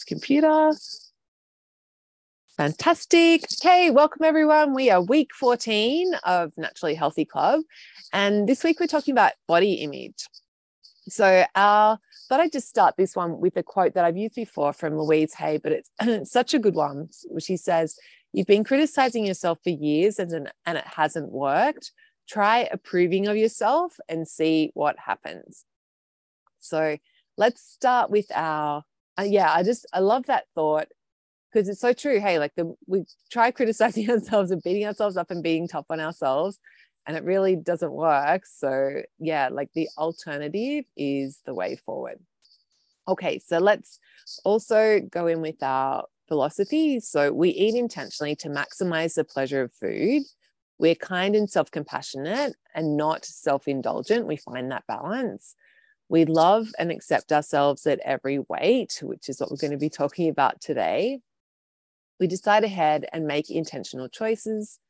its computer. Fantastic. Okay, welcome everyone. We are week 14 of Naturally Healthy Club. And this week we're talking about body image. So our thought I'd just start this one with a quote that I've used before from Louise Hay, but it's such a good one. She says, You've been criticizing yourself for years and, and it hasn't worked. Try approving of yourself and see what happens. So let's start with our, uh, yeah, I just, I love that thought because it's so true. Hey, like the, we try criticizing ourselves and beating ourselves up and being tough on ourselves and it really doesn't work. So, yeah, like the alternative is the way forward. Okay, so let's also go in with our philosophy. So, we eat intentionally to maximize the pleasure of food. We're kind and self compassionate and not self indulgent. We find that balance. We love and accept ourselves at every weight, which is what we're going to be talking about today. We decide ahead and make intentional choices.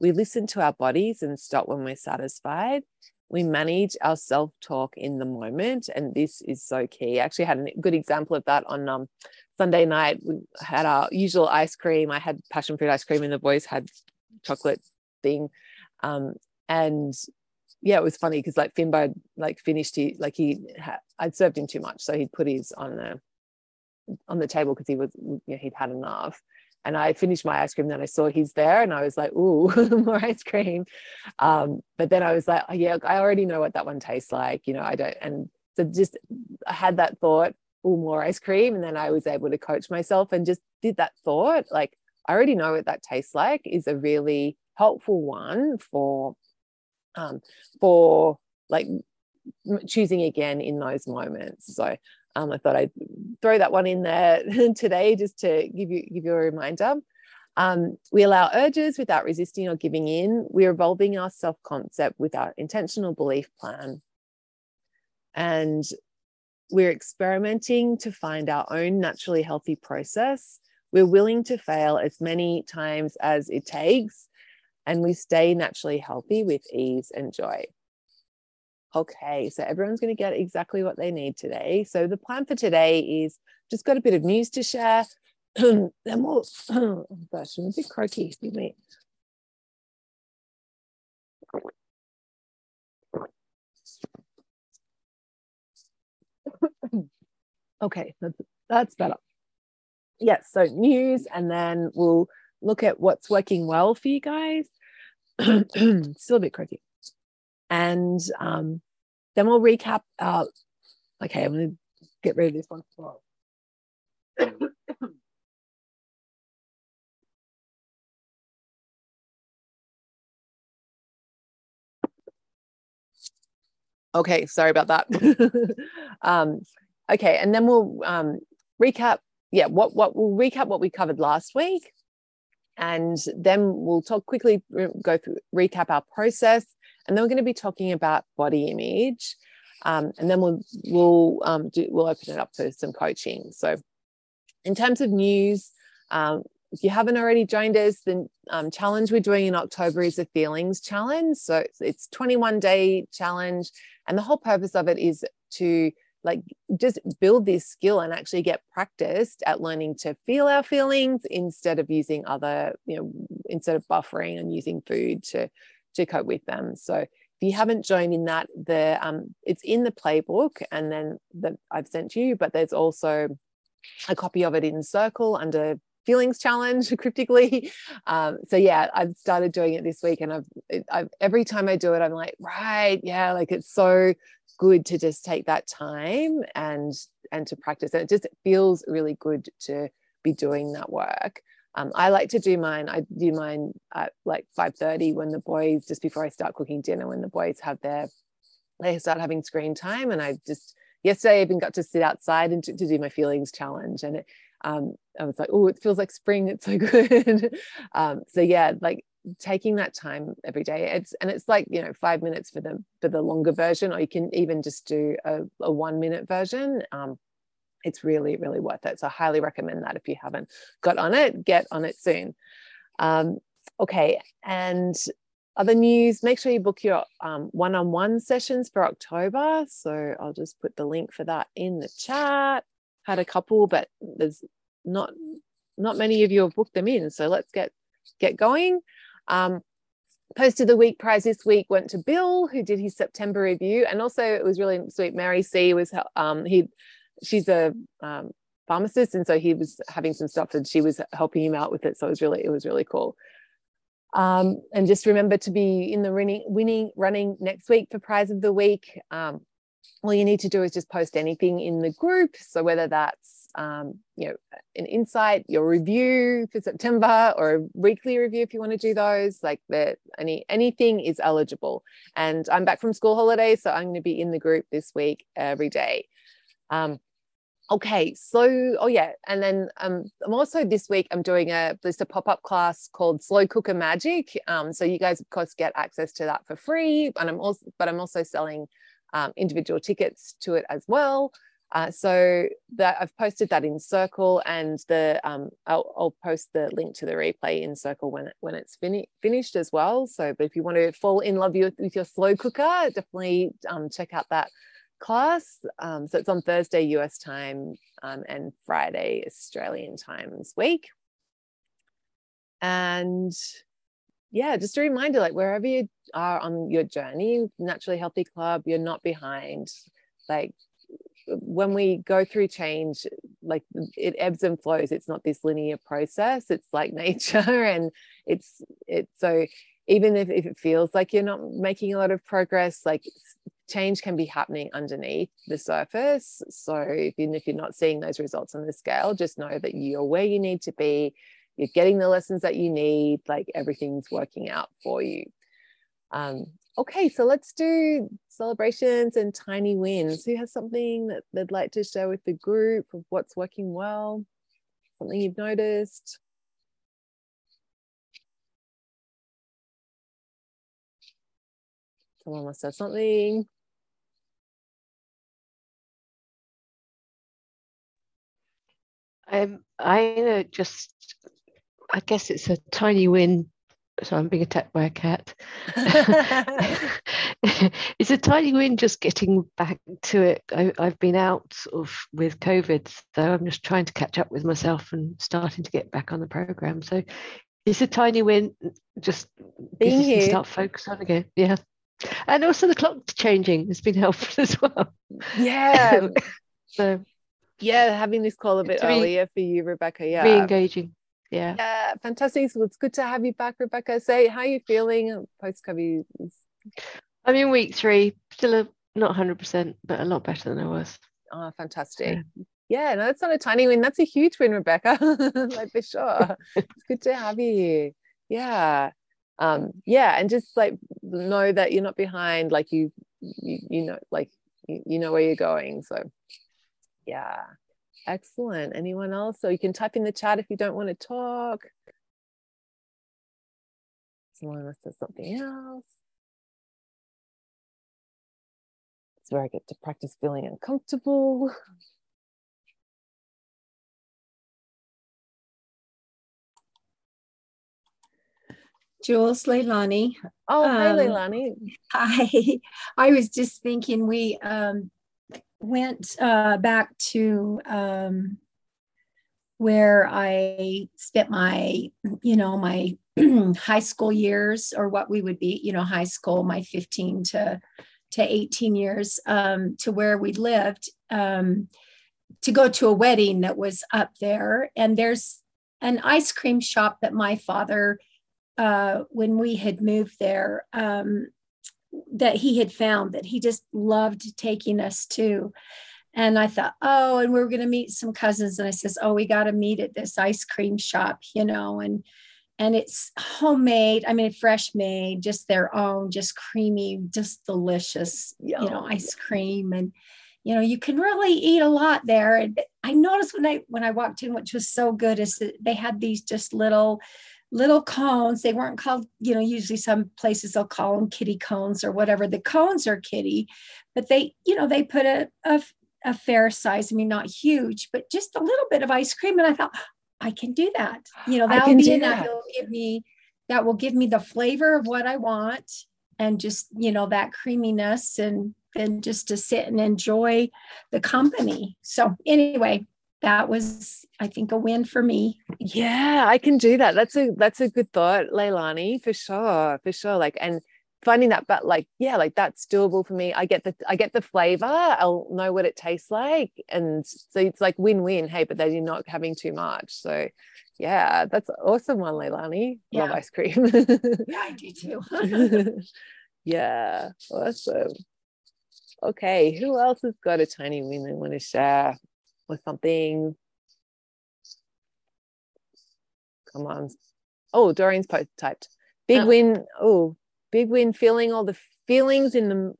We listen to our bodies and stop when we're satisfied. We manage our self talk in the moment. And this is so key. I actually had a good example of that on um, Sunday night. We had our usual ice cream. I had passion fruit ice cream, and the boys had chocolate thing. Um, and yeah, it was funny because like Finbo like finished he like he had I'd served him too much, so he'd put his on the on the table because he was you know, he'd had enough and I finished my ice cream. Then I saw he's there, and I was like, "Ooh, more ice cream." Um, but then I was like, oh, "Yeah, I already know what that one tastes like." You know, I don't. And so just I had that thought, "Ooh, more ice cream," and then I was able to coach myself and just did that thought. Like I already know what that tastes like is a really helpful one for, um, for like choosing again in those moments. So um, I thought I'd throw that one in there today just to give you give you a reminder. Um, we allow urges without resisting or giving in. We're evolving our self concept with our intentional belief plan. And we're experimenting to find our own naturally healthy process. We're willing to fail as many times as it takes. And we stay naturally healthy with ease and joy. Okay, so everyone's going to get exactly what they need today. So the plan for today is just got a bit of news to share. then we'll, oh gosh, I'm a bit croaky, excuse me. okay, that's, that's better. Yes, so news, and then we'll look at what's working well for you guys. Still a bit croaky and um, then we'll recap our. Okay, I'm going to get rid of this one. okay, sorry about that. um, okay, and then we'll um, recap. Yeah, what what we'll recap what we covered last week, and then we'll talk quickly. Go through recap our process and then we're going to be talking about body image. Um, and then we'll we'll um, do, we'll open it up for some coaching. So, in terms of news, um, if you haven't already joined us, the um, challenge we're doing in October is a feelings challenge. So it's, it's 21 day challenge, and the whole purpose of it is to like just build this skill and actually get practiced at learning to feel our feelings instead of using other you know instead of buffering and using food to to cope with them. So if you haven't joined in that, the um, it's in the playbook, and then that I've sent you, but there's also a copy of it in Circle under feelings challenge cryptically. Um, so yeah, I've started doing it this week, and I've, I've every time I do it, I'm like, right, yeah, like it's so good to just take that time and and to practice, and it just feels really good to be doing that work. Um, I like to do mine. I do mine at like 5:30 when the boys, just before I start cooking dinner, when the boys have their, they start having screen time. And I just yesterday I even got to sit outside and to, to do my feelings challenge, and it, um, I was like, oh, it feels like spring. It's so good. um, so yeah, like taking that time every day. It's and it's like you know five minutes for the for the longer version, or you can even just do a, a one minute version. Um, it's really, really worth it. So I highly recommend that if you haven't got on it, get on it soon. Um, okay, and other news, make sure you book your um, one-on-one sessions for October. So I'll just put the link for that in the chat. Had a couple, but there's not not many of you have booked them in. So let's get get going. Um, post of the week prize this week went to Bill, who did his September review, and also it was really sweet. Mary C was um, he, she's a um, pharmacist, and so he was having some stuff, and she was helping him out with it. So it was really it was really cool. Um, and just remember to be in the winning, winning running next week for prize of the week. Um, all you need to do is just post anything in the group. So whether that's um, you know an insight, your review for September, or a weekly review if you want to do those, like that any anything is eligible. And I'm back from school holidays, so I'm going to be in the group this week every day. Um, okay so oh yeah and then um, i'm also this week i'm doing a just a pop-up class called slow cooker magic um, so you guys of course get access to that for free and i'm also but i'm also selling um, individual tickets to it as well uh, so that I've posted that in Circle, and the um, I'll, I'll, post the link to the replay in Circle when when it's fini- finished as well. So, but if you want to fall in love with, with your slow cooker, definitely um, check out that class. Um, so it's on Thursday US time um, and Friday Australian times week. And yeah, just a reminder like wherever you are on your journey, Naturally Healthy Club, you're not behind. Like when we go through change, like it ebbs and flows. It's not this linear process. It's like nature, and it's it's so even if, if it feels like you're not making a lot of progress, like change can be happening underneath the surface. So even if you're not seeing those results on the scale, just know that you're where you need to be. You're getting the lessons that you need, like everything's working out for you. Um, okay, so let's do celebrations and tiny wins. Who has something that they'd like to share with the group of what's working well? Something you've noticed? Someone must have something. I'm I just, I guess it's a tiny win. So I'm being attacked by a cat. it's a tiny win just getting back to it. I, have been out of with COVID, so I'm just trying to catch up with myself and starting to get back on the program. So it's a tiny win, just being here, start focus on again. Yeah, and also the clock changing has been helpful as well. Yeah. so yeah having this call a bit earlier for you rebecca yeah re-engaging yeah. Yeah fantastic. So it's good to have you back rebecca. Say how are you feeling post covid? I'm in week three still a, not 100% but a lot better than i was. Oh fantastic. Yeah. yeah no that's not a tiny win. That's a huge win rebecca. Like for sure. It's good to have you here. Yeah. Um yeah and just like know that you're not behind. Like you you, you know like you, you know where you're going. So yeah. Excellent. Anyone else? So you can type in the chat if you don't want to talk. Someone else says something else. It's where I get to practice feeling uncomfortable. Jules Leilani. Oh, hi, um, Leilani. Hi. I was just thinking we um, went uh, back to um, where I spent my, you know, my high school years or what we would be, you know, high school, my 15 to, to 18 years um, to where we lived um, to go to a wedding that was up there. And there's an ice cream shop that my father, uh, when we had moved there, um, that he had found that he just loved taking us to. And I thought, oh, and we are going to meet some cousins. And I says, oh, we got to meet at this ice cream shop, you know, and and it's homemade. I mean, fresh made, just their own, just creamy, just delicious, you know, ice cream. And you know, you can really eat a lot there. And I noticed when I when I walked in, which was so good, is that they had these just little little cones. They weren't called, you know, usually some places they'll call them kitty cones or whatever. The cones are kitty, but they, you know, they put a, a, a fair size, I mean, not huge, but just a little bit of ice cream. And I thought, oh, I can do that. You know, that'll be enough. That. will give me that will give me the flavor of what I want and just, you know, that creaminess and then just to sit and enjoy the company. So anyway, that was, I think, a win for me. Yeah, I can do that. That's a that's a good thought, Leilani, for sure, for sure. Like, and finding that, but like, yeah, like that's doable for me. I get the I get the flavor. I'll know what it tastes like, and so it's like win win. Hey, but then you're not having too much. So, yeah, that's awesome one, Leilani. Yeah. Love ice cream. Yeah, I do too. yeah, awesome. Okay, who else has got a tiny win they want to share or something? Come on. Oh, Doreen's post typed. Big Oh. win. Oh, big win. Feeling all the feelings in the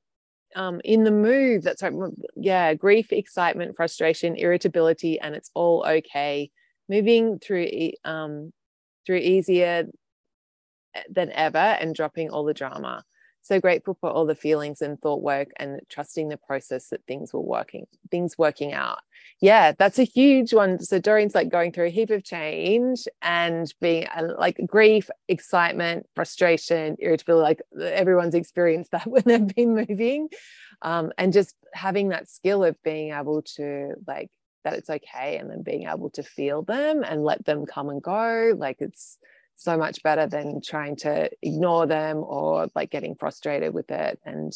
um in the move. That's right. Yeah, grief, excitement, frustration, irritability, and it's all okay. Moving through um through easier than ever and dropping all the drama. So grateful for all the feelings and thought work and trusting the process that things were working, things working out. Yeah, that's a huge one. So Doreen's like going through a heap of change and being uh, like grief, excitement, frustration, irritability. Like everyone's experienced that when they've been moving. Um, and just having that skill of being able to like that it's okay and then being able to feel them and let them come and go. Like it's so much better than trying to ignore them or like getting frustrated with it and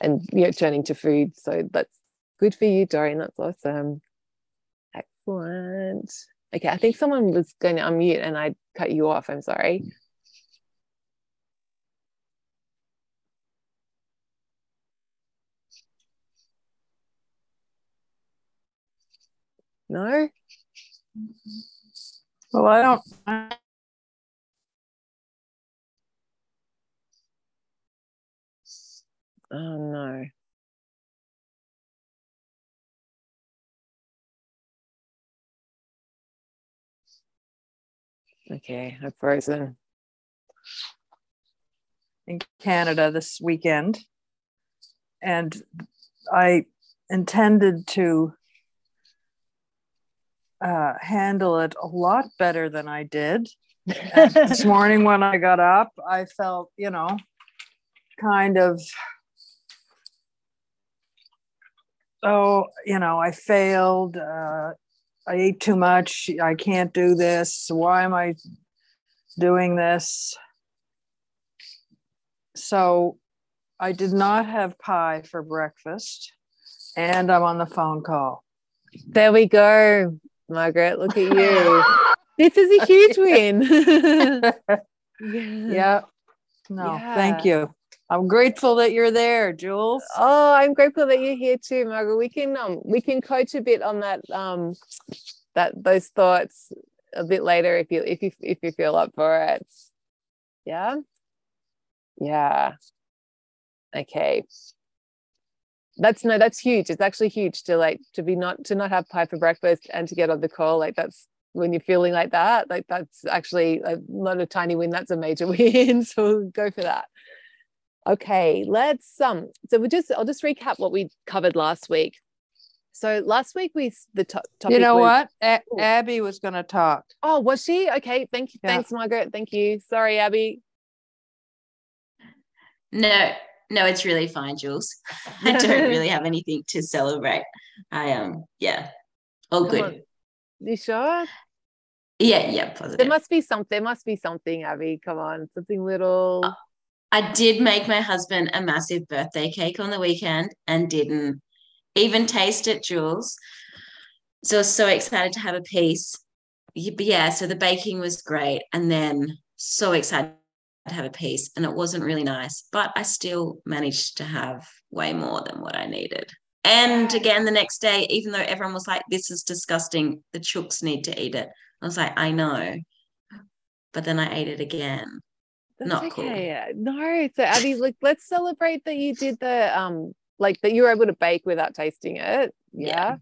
and you know turning to food. So that's good for you Doreen. That's awesome. Excellent. Okay I think someone was going to unmute and I cut you off. I'm sorry. No? Well, I don't. Oh no okay I've frozen in Canada this weekend. And I intended to uh, handle it a lot better than I did. This morning when I got up, I felt, you know, kind of, oh, you know, I failed. Uh, I ate too much. I can't do this. Why am I doing this? So I did not have pie for breakfast, and I'm on the phone call. There we go, Margaret. Look at you. this is a huge win. yeah. yeah. No, thank you. I'm grateful that you're there, Jules. Oh, I'm grateful that you're here too, Margaret. We can um we can coach a bit on that um that those thoughts a bit later if you if you if you feel up for it. Yeah. Yeah. Okay. That's no, that's huge. It's actually huge to like to be not to not have pie for breakfast and to get on the call. Like that's when you're feeling like that. Like that's actually a, not a tiny win. That's a major win. so go for that. Okay, let's um. So we just I'll just recap what we covered last week. So last week we the to- topic. You know was- what? A- Abby was going to talk. Oh, was she? Okay, thank you. Yeah. Thanks, Margaret. Thank you. Sorry, Abby. No, no, it's really fine, Jules. I don't really have anything to celebrate. I um, yeah, all Come good. on. You sure? Yeah, yeah, There must be something. There must be something, Abby. Come on, something little. Uh, I did make my husband a massive birthday cake on the weekend and didn't even taste it, Jules. So I was so excited to have a piece. Yeah, so the baking was great, and then so excited to have a piece, and it wasn't really nice, but I still managed to have way more than what I needed. And again, the next day, even though everyone was like, "This is disgusting," the chooks need to eat it. I was like, "I know," but then I ate it again. That's not cool. okay. No, so Abby, like, let's celebrate that you did the um, like that you were able to bake without tasting it. Yeah.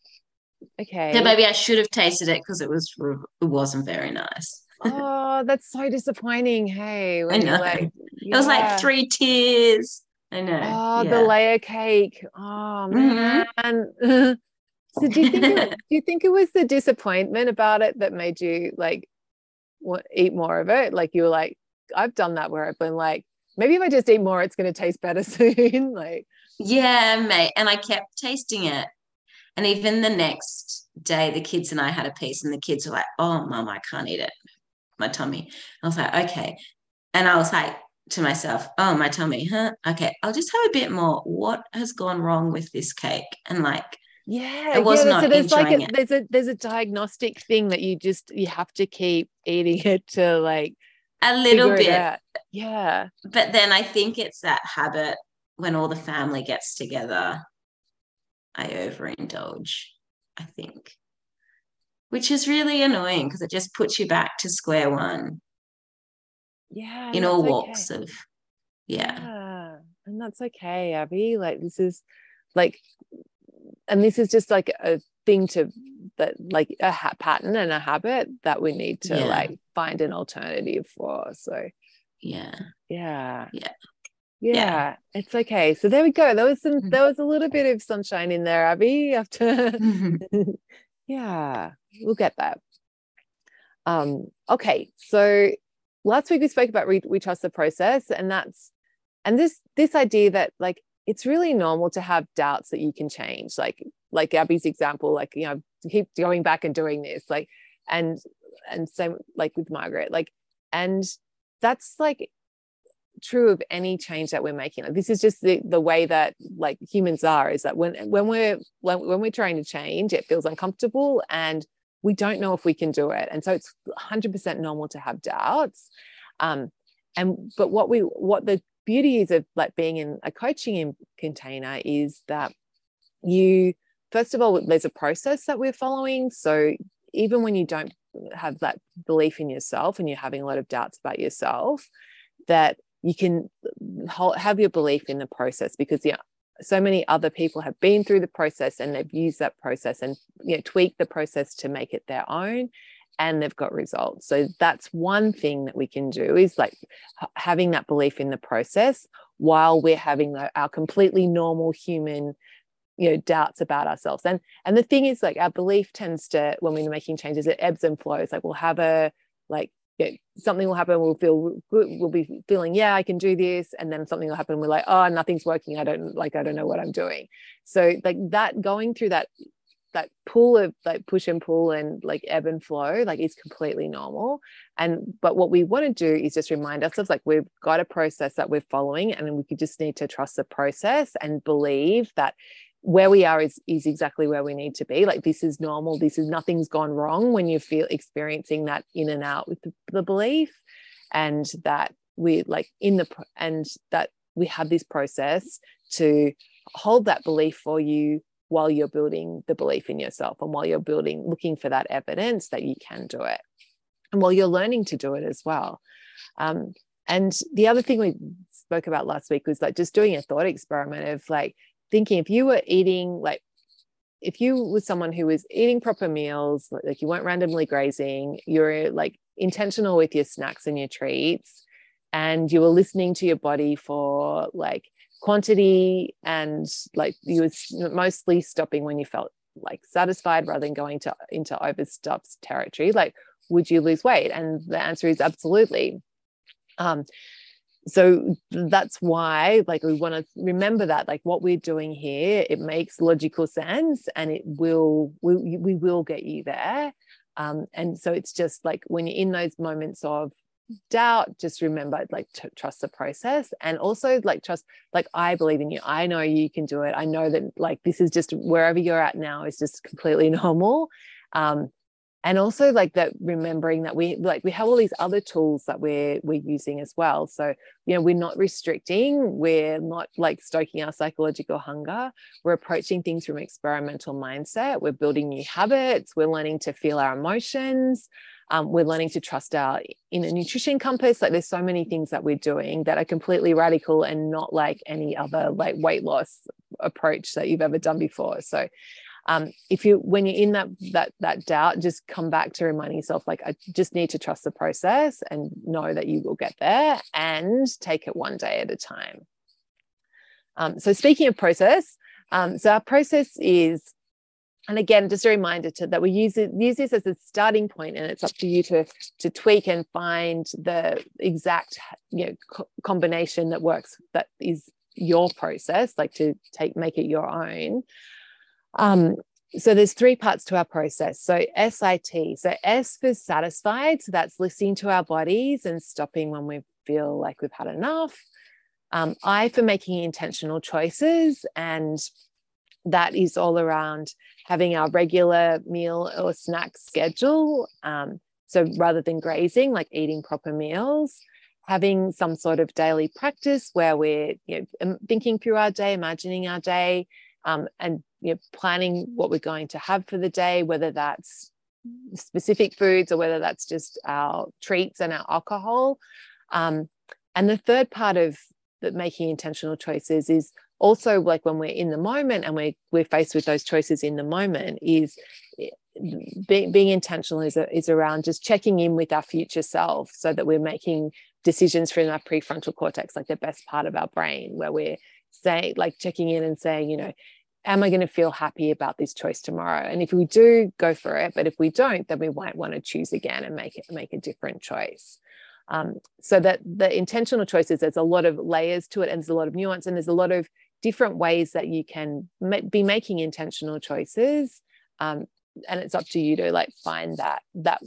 Okay. So maybe I should have tasted it because it was it wasn't very nice. oh, that's so disappointing. Hey, you're know. like, It was like three tiers. I know. Oh, yeah. the layer cake. Oh Mhm. man. so do you think it, do you think it was the disappointment about it that made you like eat more of it? Like you were like, I've done that where I've been like, maybe if I just eat more, it's going to taste better soon. like, Yeah, mate. And I kept tasting it. And even the next day, the kids and I had a piece, and the kids were like, "Oh, mom, I can't eat it, my tummy." I was like, "Okay," and I was like to myself, "Oh, my tummy, huh? Okay, I'll just have a bit more. What has gone wrong with this cake?" And like, yeah, it was yeah, not so there's like a, it. there's a there's a diagnostic thing that you just you have to keep eating it to like a little bit. Yeah. but then I think it's that habit when all the family gets together, I overindulge, I think, which is really annoying because it just puts you back to square one Yeah. in all walks okay. of, yeah. Yeah. And that's okay, Abby. Like this is like and this is just like a thing to that like a ha- pattern and a habit that we need to Yeah. like find an alternative for. So Yeah. yeah. Yeah. Yeah, Yeah. it's okay. So there we go. There was some Mhm. there was a little bit of sunshine in there, Abby, after yeah, we'll get that. Um, okay, so last week we spoke about we, we trust the process, and that's and this this idea that like it's really normal to have doubts that you can change, like like Abby's example, like you know, keep going back and doing this, like and and same like with Margaret, like and that's like true of any change that we're making. Like this is just the, the way that like humans are is that when when we're when, when we're trying to change it feels uncomfortable and we don't know if we can do it. And so it's 100% normal to have doubts. Um and but what we what the beauty is of like being in a coaching in container is that you first of all there's a process that we're following so even when you don't have that belief in yourself and you're having a lot of doubts about yourself that you can uh, hol- have your belief in the process because yeah so many other people have been through the process and they've used that process and you know tweaked the process to make it their own and they've got results. So that's one thing that we can do is like having that belief in the process while we're having our completely normal human you know doubts about ourselves. And and the thing is like our belief tends to when we're making changes it ebbs and flows. Like we'll have a like yeah, something will happen we'll feel good we'll be feeling yeah i can do this and then something will happen we're like oh nothing's working. I don't like i don't know what i'm doing. So like that going through that that pull of like push and pull and like ebb and flow like is completely normal. And but what we want to do is just remind ourselves like we've got a process that we're following and we just need to trust the process and believe that where we are is is exactly where we need to be. Like this is normal. This is nothing's gone wrong when you feel experiencing that in and out with the, the belief and that we like in the and that we have this process to hold that belief for you while you're building the belief in yourself and while you're building looking for that evidence that you can do it and while you're learning to do it as well. Um, and the other thing we spoke about last week was like just doing a thought experiment of like thinking if you were eating like if you were someone who was eating proper meals like, you weren't randomly grazing you're like intentional with your snacks and your treats and you were listening to your body for like quantity and like you were mostly stopping when you felt like satisfied rather than going to into overstuffed territory like would you lose weight? And the answer is absolutely. Um so that's why like we want to remember that like what we're doing here it makes logical sense and it will we, we will get you there. Um, and so it's just like when you're in those moments of doubt just remember like to trust the process and also like trust like i believe in you. I know you can do it. I know that like this is just wherever you're at now is just completely normal. Um, and also like that remembering that we like we have all these other tools that we're we're using as well. So you know we're not restricting we're not like stoking our psychological hunger. We're approaching things from experimental mindset. We're building new habits. We're learning to feel our emotions. Um, we're learning to trust our inner nutrition compass. Like there's so many things that we're doing that are completely radical and not like any other like weight loss approach that you've ever done before. So um, if you when you're in that that that doubt just come back to reminding yourself like i just need to trust the process and know that you will get there and take it one day at a time. Um, so speaking of process um, so our process is and again just a reminder to that we use it use this as a starting point and it's up to you to to tweak and find the exact you know co- combination that works that is your process like to take make it your own um, so there's three parts to our process. So SIT. So S for satisfied. So that's listening to our bodies and stopping when we feel like we've had enough. Um, I for making intentional choices. And that is all around having our regular meal or snack schedule. Um, so rather than grazing, like eating proper meals, having some sort of daily practice where we're you know, thinking through our day, imagining our day, um, and you know, planning what we're going to have for the day, whether that's specific foods or whether that's just our treats and our alcohol. Um, and the third part of making intentional choices is also like when we're in the moment and we're, we're faced with those choices in the moment is eh, being, being intentional is, a, is around just checking in with our future self so that we're making decisions from our prefrontal cortex like the best part of our brain where we're saying like checking in and saying you know am I going to feel happy about this choice tomorrow? And if we do, go for it. But if we don't, then we might want to choose again and make it make a different choice. Um, so that the intentional choices, there's a lot of layers to it, and there's a lot of nuance, and there's a lot of different ways that you can ma- be making intentional choices. Um, and it's up to you to like find that that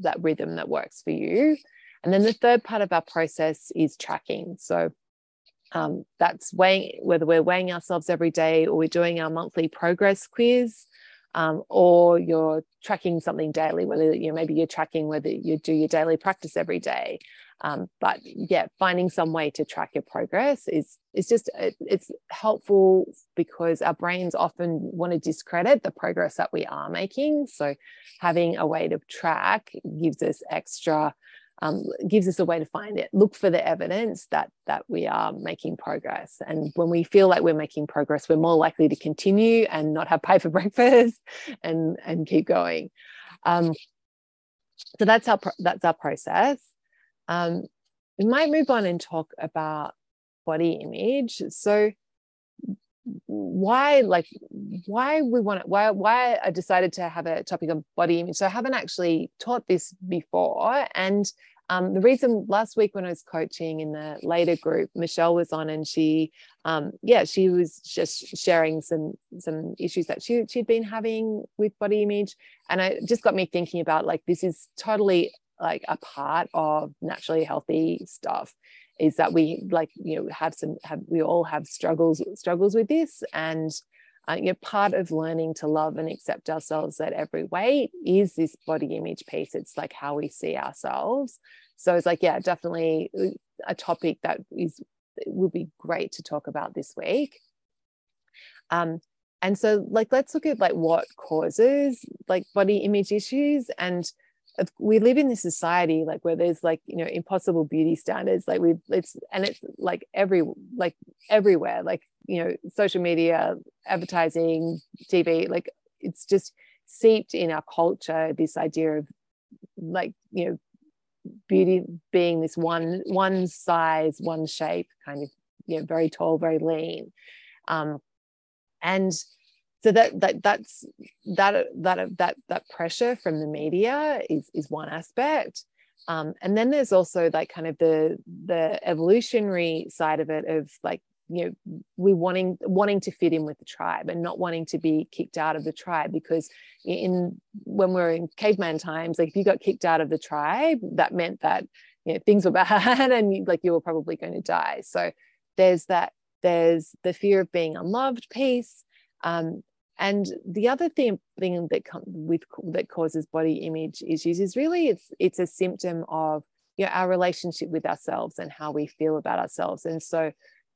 that rhythm that works for you. And then the third part of our process is tracking. So um, that's weighing whether we're weighing ourselves every day or we're doing our monthly progress quiz um, or you're tracking something daily whether you know maybe you're tracking whether you do your daily practice every day. Um, but yeah finding some way to track your progress is is just it, it's helpful because our brains often want to discredit the progress that we are making. So having a way to track gives us extra um, gives us a way to find it look for the evidence that that we are making progress. And when we feel like we're making progress we're more likely to continue and not have pie for breakfast and and keep going. Um, so that's our that's our process. Um, we might move on and talk about body image. So why like why we want it why why i decided to have a topic of body image. So i haven't actually taught this before. And um, the reason last week when I was coaching in the later group, Michelle was on and she, um, yeah, she was just sharing some some issues that she she'd been having with body image, and it just got me thinking about like this is totally like a part of naturally healthy stuff is that we like you know have some have we all have struggles struggles with this. And uh, you know part of learning to love and accept ourselves at every weight is this body image piece. It's like how we see ourselves. So it's like yeah definitely uh, a topic that is would be great to talk about this week. Um and so like let's look at like what causes like body image issues and we live in this society like where there's like you know impossible beauty standards like we it's and it's like every like everywhere like you know social media advertising tv like it's just seeped in our culture this idea of like you know beauty being this one one size one shape kind of you know very tall very lean. Um and so that that that's that that that that pressure from the media is is one aspect. Um, and then there's also like kind of the the evolutionary side of it of like you know we wanting wanting to fit in with the tribe and not wanting to be kicked out of the tribe because in when we're in caveman times like if you got kicked out of the tribe that meant that you know things were bad and you, like you were probably going to die. So there's that there's the fear of being unloved piece um, and the other thing, thing that comes with that causes body image issues is really it's it's a symptom of you know, our relationship with ourselves and how we feel about ourselves. And so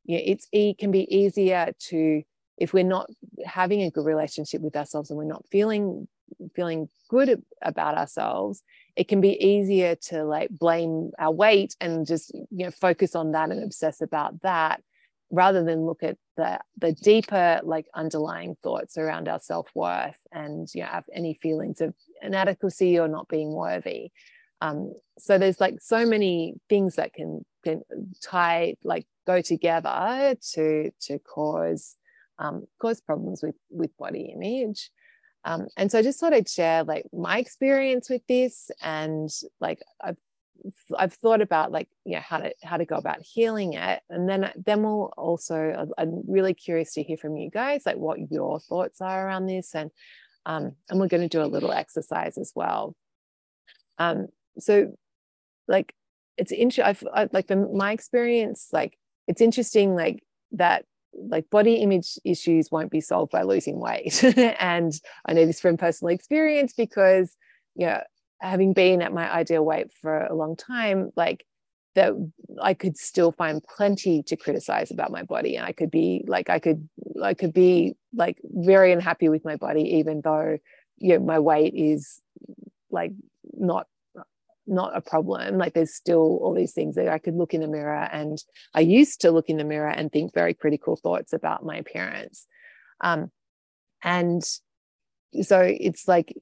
you know, it's it can be easier to if we're not having a good relationship with ourselves and we're not feeling feeling good about ourselves it can be easier to like blame our weight and just you know focus on that and obsess about that rather than look at the the deeper like underlying thoughts around our self-worth and you know have any feelings of inadequacy or not being worthy. Um, so there's like so many things that can can tie like go together to to cause um, cause problems with with body image. Um, and so I just thought I'd share like my experience with this and like I've I've thought about like you know how to how to go about healing it, and then then we'll also I'm really curious to hear from you guys like what your thoughts are around this, and um, and we're going to do a little exercise as well. Um, so like it's interesting. I've I, like the, my experience like it's interesting like that like body image issues won't be solved by losing weight and i know this from personal experience because you know having been at my ideal weight for a long time like that i could still find plenty to criticize about my body and i could be like i could i could be like very unhappy with my body even though you know my weight is like not not a problem. Like there's still all these things that I could look in the mirror and I used to look in the mirror and think very critical thoughts about my appearance. Um, and so it's like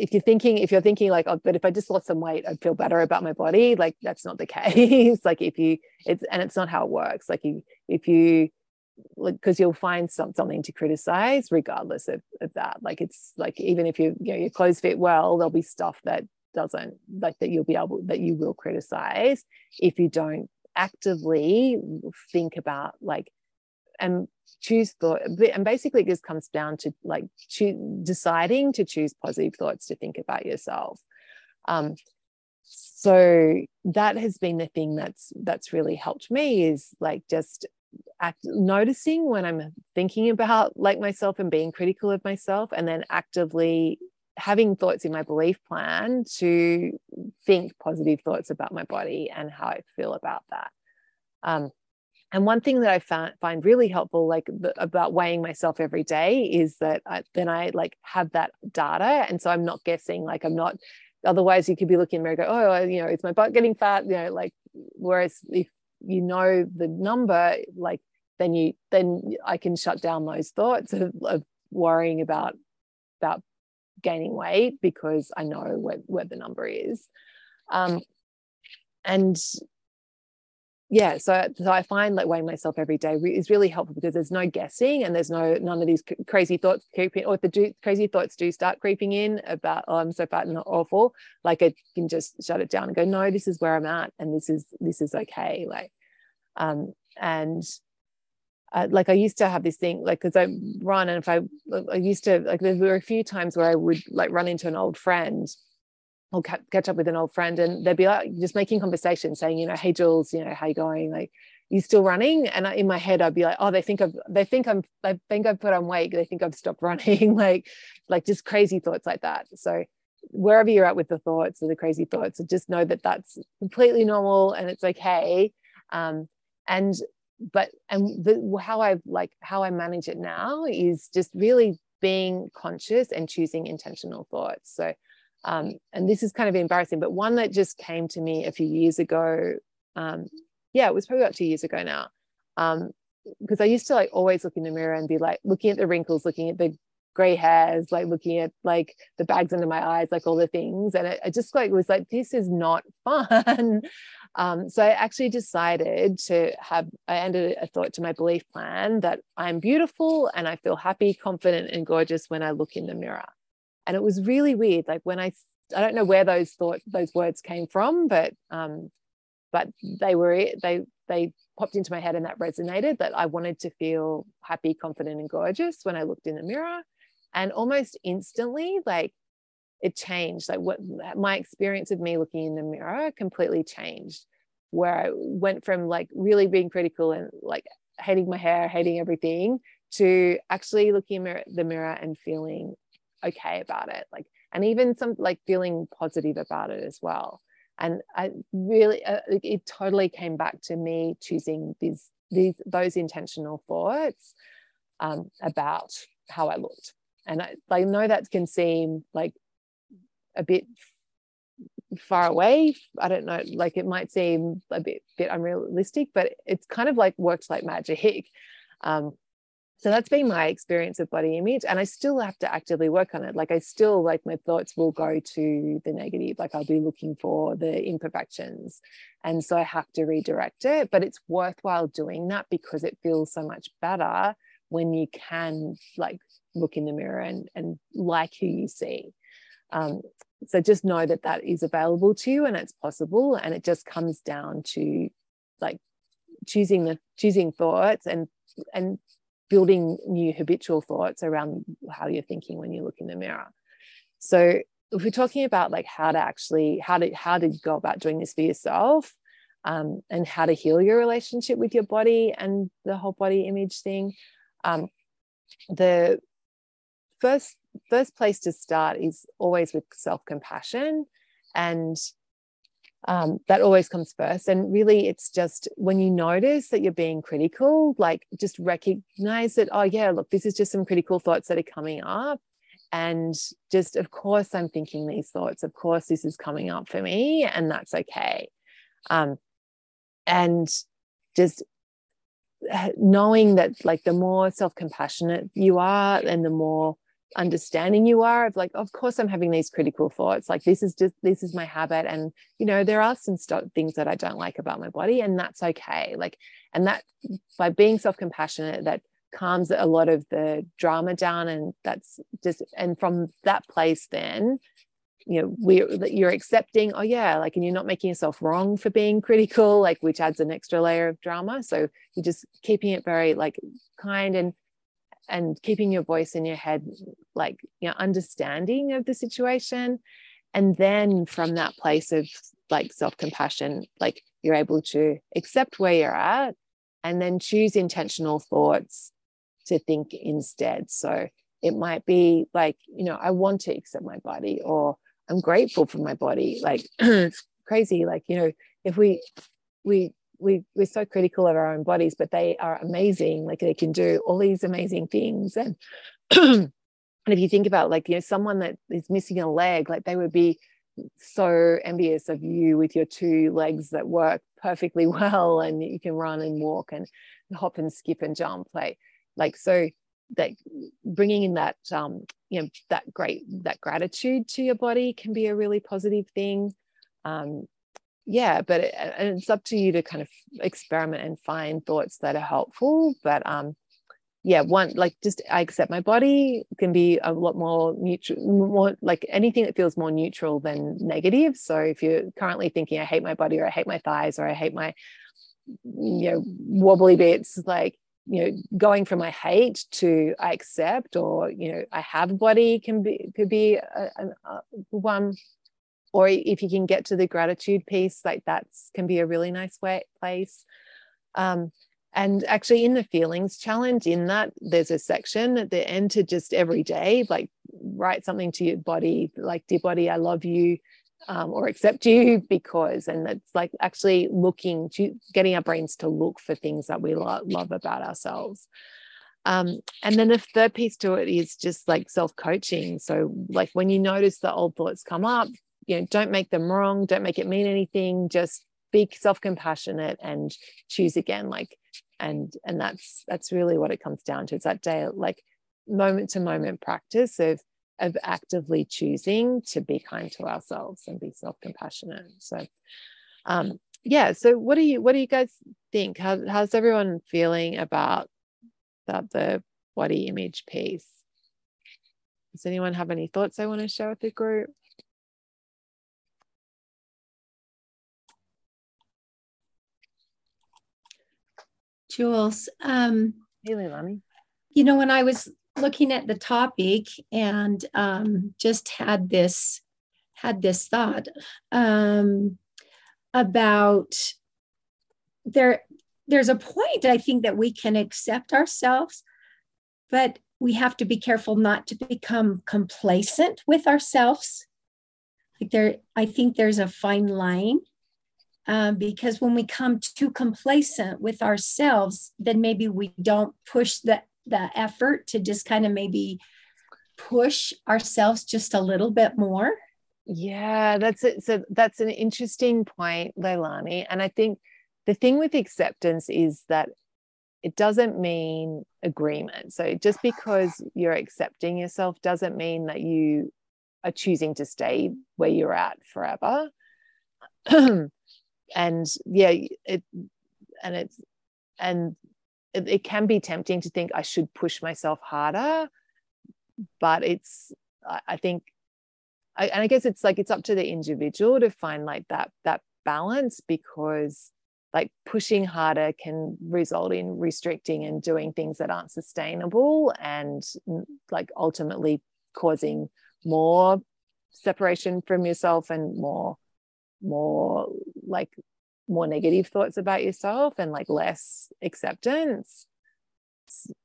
if you're thinking if you're thinking like oh but if i just lost some weight i'd feel better about my body like that's not the case. Like if you it's and it's not how it works. Like you if you like because you'll find some, something to criticize regardless of, of that. Like it's like even if you, you know your clothes fit well there'll be stuff that doesn't like that you'll be able that you will criticize if you don't actively think about like and choose thought and basically just comes down to like choose, deciding to choose positive thoughts to think about yourself um, so that has been the thing that's that's really helped me is like just act, noticing when i'm thinking about like myself and being critical of myself and then actively having thoughts in my belief plan to think positive thoughts about my body and how I feel about that. Um, and one thing that I found, find really helpful, like about weighing myself every day, is that I, then I like have that data, and so I'm not guessing. Like I'm not. Otherwise, you could be looking in the mirror, go, oh, you know, is my butt getting fat? You know, like. Whereas if you know the number, like then you then I can shut down those thoughts of, of worrying about about gaining weight because I know where, where the number is. Um, and yeah, so, so I find like weighing myself every day is really helpful because there's no guessing and there's no none of these crazy thoughts creeping or if the do, crazy thoughts do start creeping in about oh I'm so fat and awful, like I can just shut it down and go no this is where I'm at and this is this is okay like um and uh, like I used to have this thing, like because I run and if I, I used to like there were a few times where I would like run into an old friend or ca- catch up with an old friend and they'd be like just making conversation saying, you know, hey Jules, you know, how you going? Like, you still running? And I, in my head, I'd be like, oh, they think I've, they think I'm, they think I've put on weight. They think I've stopped running. like, like just crazy thoughts like that. So wherever you're at with the thoughts or the crazy thoughts, just know that that's completely normal and it's okay. Um, and but and the, how I like how I manage it now is just really being conscious and choosing intentional thoughts. So, um, and this is kind of embarrassing, but one that just came to me a few years ago. Um, yeah, it was probably about two years ago now. Um, because I used to like always look in the mirror and be like looking at the wrinkles, looking at the gray hairs, like looking at like the bags under my eyes, like all the things. And it, it just like was like, this is not fun. Um, so I actually decided to have, I ended a thought to my belief plan that I'm beautiful and I feel happy, confident, and gorgeous when I look in the mirror. And it was really weird. Like when I, I don't know where those thought, those words came from, but, um, but they were, they, they popped into my head and that resonated that I wanted to feel happy, confident, and gorgeous when I looked in the mirror. And almost instantly, like it changed like what my experience of me looking in the mirror completely changed where i went from like really being critical and like hating my hair hating everything to actually looking in the mirror and feeling okay about it like and even some like feeling positive about it as well. And i really uh, it totally came back to me choosing these these those intentional thoughts um, about how i looked. And I, I know that can seem like a bit far away. I don't know like it might seem a bit bit unrealistic but it's kind of like works like magic. Um so that's been my experience of body image and i still have to actively work on it. Like i still like my thoughts will go to the negative. Like i'll be looking for the imperfections and so i have to redirect it but it's worthwhile doing that because it feels so much better when you can like look in the mirror and and like who you see. Um, so just know that that is available to you and it's possible and it just comes down to like choosing the choosing thoughts and and building new habitual thoughts around how you're thinking when you look in the mirror. So if we're talking about like how to actually how to how to go about doing this for yourself um, and how to heal your relationship with your body and the whole body image thing um, the first first place to start is always with self-compassion and um, that always comes first. And really it's just when you notice that you're being critical like just recognize that oh yeah look this is just some critical thoughts that are coming up. And just of course i'm thinking these thoughts. Of course this is coming up for me and that's okay. Um, and just uh, knowing that like the more self-compassionate you are and the more understanding you are of like of course i'm having these critical thoughts like this is just this is my habit and you know there are some st- things that i don't like about my body and that's okay like and that by being self-compassionate that calms a lot of the drama down and that's just and from that place then you know we that you're accepting oh yeah like and you're not making yourself wrong for being critical like which adds an extra layer of drama so you're just keeping it very like kind and and keeping your voice in your head like your know understanding of the situation. And then from that place of like self-compassion like you're able to accept where you're at and then choose intentional thoughts to think instead. So it might be like you know i want to accept my body or i'm grateful for my body. Like it's crazy like you know if we we we we're so critical of our own bodies but they are amazing. Like they can do all these amazing things. And and if you think about like you know someone that is missing a leg like they would be so envious of you with your two legs that work perfectly well and you can run and walk and hop and skip and jump. Like like so that bringing in that um you know that great that gratitude to your body can be a really positive thing. Um yeah but it, and it's up to you to kind of experiment and find thoughts that are helpful but um yeah one like just i accept my body can be a lot more neutral more like anything that feels more neutral than negative. So if you're currently thinking i hate my body or i hate my thighs or i hate my you know wobbly bits like you know going from i hate to i accept or you know i have a body can be could be a, a, a one or if you can get to the gratitude piece like that's can be a really nice way place. Um, and actually in the feelings challenge in that there's a section at the end to just every day like write something to your body like dear body i love you um, or accept you because and it's like actually looking to getting our brains to look for things that we lo- love about ourselves. Um, and then the third piece to it is just like self-coaching. So like when you notice the old thoughts come up you know don't make them wrong don't make it mean anything just be self-compassionate and choose again like and and that's that's really what it comes down to. It's that day like moment to moment practice of of actively choosing to be kind to ourselves and be self-compassionate. So um yeah so what do you what do you guys think? How, how's everyone feeling about that the body image piece? Does anyone have any thoughts they want to share with the group Jules. Um, hey, Leilani. You know, when I was looking at the topic and um, just had this had this thought um, about there there's a point I think that we can accept ourselves, but we have to be careful not to become complacent with ourselves. Like there, I think there's a fine line um, because when we come too complacent with ourselves, then maybe we don't push the, the effort to just kind of maybe push ourselves just a little bit more. Yeah, that's it. So that's an interesting point, Leilani. And I think the thing with acceptance is that it doesn't mean agreement. So just because you're accepting yourself doesn't mean that you are choosing to stay where you're at forever. and yeah it and it's and it, it can be tempting to think i should push myself harder but it's i think I, and I guess it's like it's up to the individual to find like that that balance because like pushing harder can result in restricting and doing things that aren't sustainable and like ultimately causing more separation from yourself and more more like more negative thoughts about yourself and like less acceptance.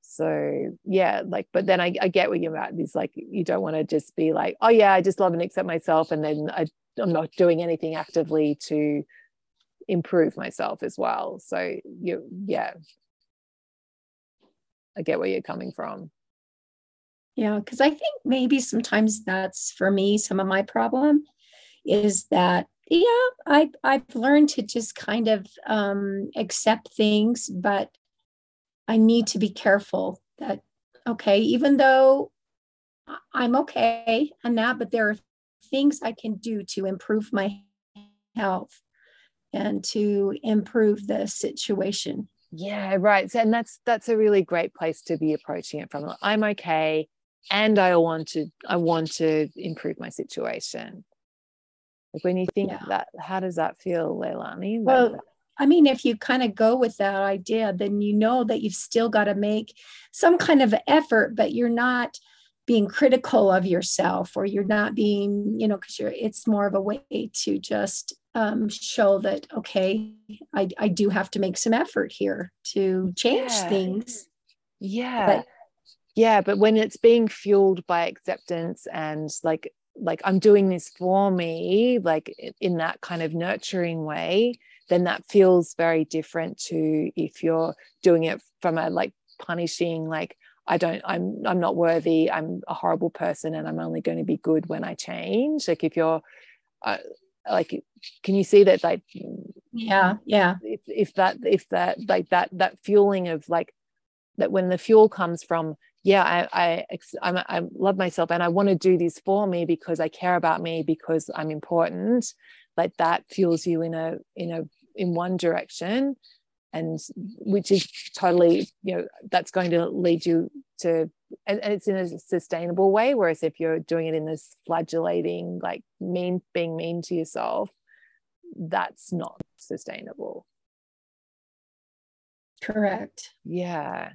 So yeah like but then I, I get what you're at is like you don't want to just be like oh yeah i just love and accept myself and then I, i'm not doing anything actively to improve myself as well. So you yeah. I get where you're coming from. Yeah because i think maybe sometimes that's for me some of my problem is that yeah i i've learned to just kind of um accept things but i need to be careful that okay even though i'm okay and that but there are things i can do to improve my health and to improve the situation. Yeah right. And that's that's a really great place to be approaching it from. I'm okay and i want to i want to improve my situation like when you think yeah. that how does that feel leilani well I mean, if you kind of go with that idea, then you know that you've still got to make some kind of effort, but you're not being critical of yourself or you're not being, you know, because you're it's more of a way to just um, show that okay I, I do have to make some effort here to change yeah. things yeah but, yeah but when it's being fueled by acceptance and like like i'm doing this for me like in that kind of nurturing way then that feels very different to if you're doing it from a like punishing like i don't i'm i'm not worthy i'm a horrible person and i'm only going to be good when i change. Like if you're uh, like can you see that like yeah yeah. if, if that if that like that that fueling of like that when the fuel comes from yeah I, I I'm, I love myself and I want to do this for me because I care about me because I'm important. Like that fuels you in a in a in one direction and which is totally you know that's going to lead you to and, and, it's in a sustainable way whereas if you're doing it in this flagellating like mean being mean to yourself that's not sustainable. Correct. Yeah.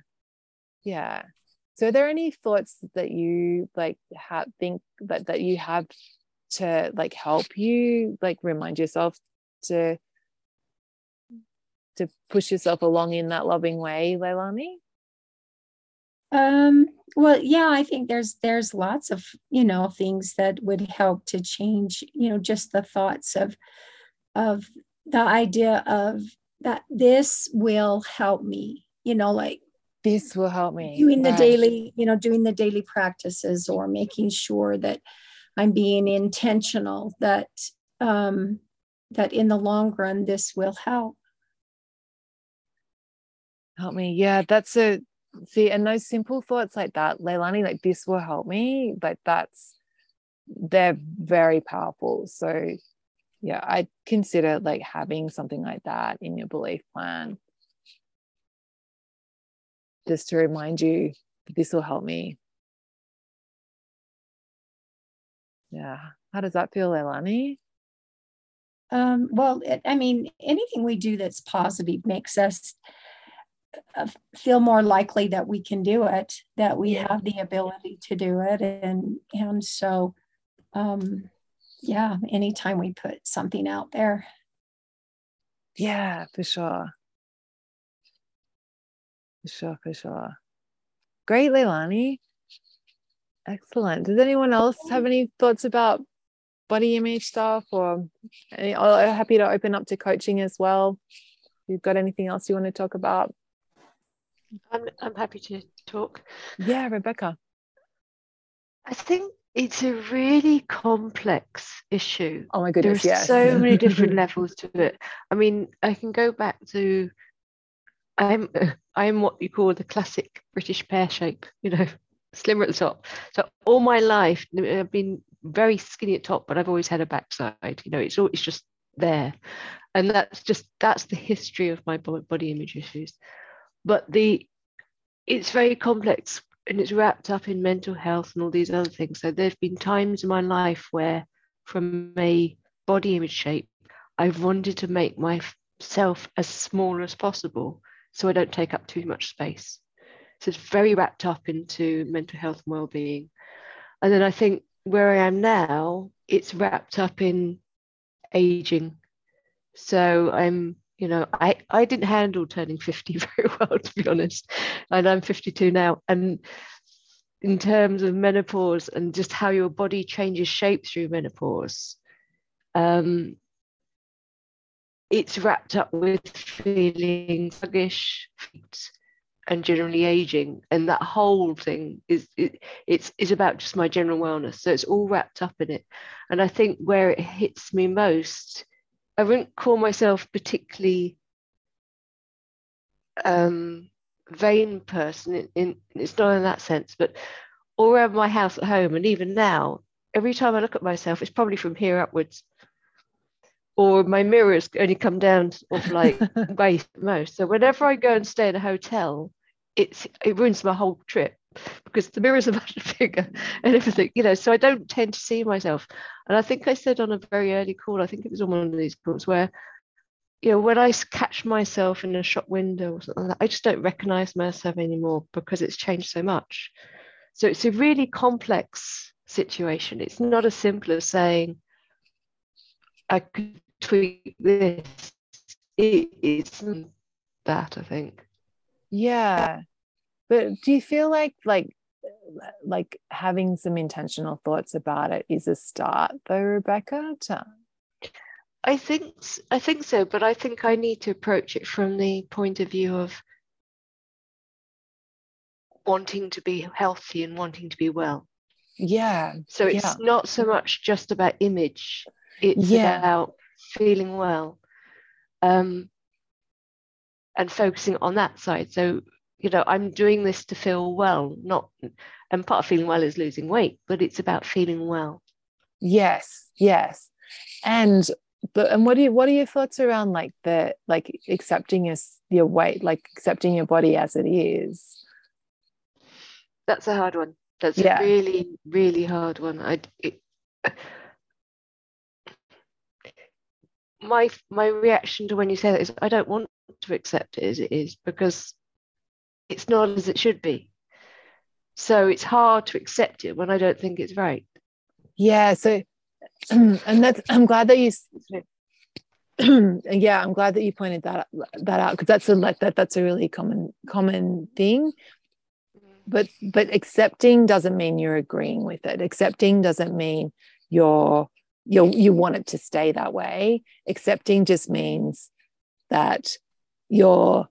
Yeah so are there any thoughts that you like have think that that you have to like help you like remind yourself to to push yourself along in that loving way leilani? Um, well, yeah, I think there's there's lots of you know things that would help to change you know just the thoughts of of the idea of that this will help me you know like this will help me. Doing the right. daily you know doing the daily practices or making sure that i'm being intentional that um that in the long run this will help. Help me. Yeah that's a see and those simple thoughts like that leilani like this will help me like that's they're very powerful. So yeah i consider like having something like that in your belief plan just to remind you this will help me. Yeah. How does that feel leilani? Um, well it, i mean anything we do that's positive makes us uh, feel more likely that we can do it, that we yeah. have the ability to do it, and and so, um, yeah, anytime we put something out there, yeah, for sure, for sure, for sure. Great, Leilani. Excellent. Does anyone else have any thoughts about body image stuff, or any, I'm happy to open up to coaching as well? You've got anything else you want to talk about? I'm, I'm happy to talk. Yeah, Rebecca. I think it's a really complex issue. Oh my goodness, There's yes. so many different levels to it. I mean, I can go back to I'm I'm what you call the classic British pear shape, you know, slimmer at the top. So all my life I've been very skinny at top, but I've always had a backside. You know, it's always just there, and that's just that's the history of my body image issues but the it's very complex and it's wrapped up in mental health and all these other things. So there've been times in my life where, from a body image shape, I've wanted to make myself as small as possible so I don't take up too much space. So it's very wrapped up into mental health and well-being. And then I think where I am now, it's wrapped up in aging. So I'm, you know, I, I didn't handle turning 50 very well, to be honest. And I'm 52 now. And in terms of menopause and just how your body changes shape through menopause, um, it's wrapped up with feeling sluggish and generally aging. And that whole thing is it, it's is about just my general wellness. So it's all wrapped up in it. And i think where it hits me most i wouldn't call myself particularly um vain person in, in it's not in that sense but all around my house at home and even now every time i look at myself it's probably from here upwards or my mirrors only come down of like waist most. So whenever I go and stay in a hotel, it's it ruins my whole trip because the mirrors are much bigger and everything, you know. So I don't tend to see myself. And I think I said on a very early call, I think it was on one of these calls where, you know, when I catch myself in a shop window or something like that, I just don't recognize myself anymore because it's changed so much. So it's a really complex situation. It's not as simple as saying, I could tweak this. It, it's that, I think. Yeah. But do you feel like like like having some intentional thoughts about it is a start though, Rebecca? To... I think I think so, but I think I need to approach it from the point of view of wanting to be healthy and wanting to be well. Yeah. So it's yeah. not so much just about image. It's Yeah. about feeling well. Um, and focusing on that side. So, you know, I'm doing this to feel well, not and part of feeling well is losing weight, but it's about feeling well. Yes, yes. And but and what do you what are your thoughts around like the like accepting your your weight, like accepting your body as it is? That's a hard one. That's Yeah. a really, really hard one. I it, my my reaction to when you say that is I don't want to accept it as it is because it's not as it should be. So it's hard to accept it when I don't think it's right. Yeah. So and that's I'm glad that you yeah, I'm glad that you pointed that that out because that's a like that that's a really common common thing. But but accepting doesn't mean you're agreeing with it. Accepting doesn't mean you're you you want it to stay that way. Accepting just means that you're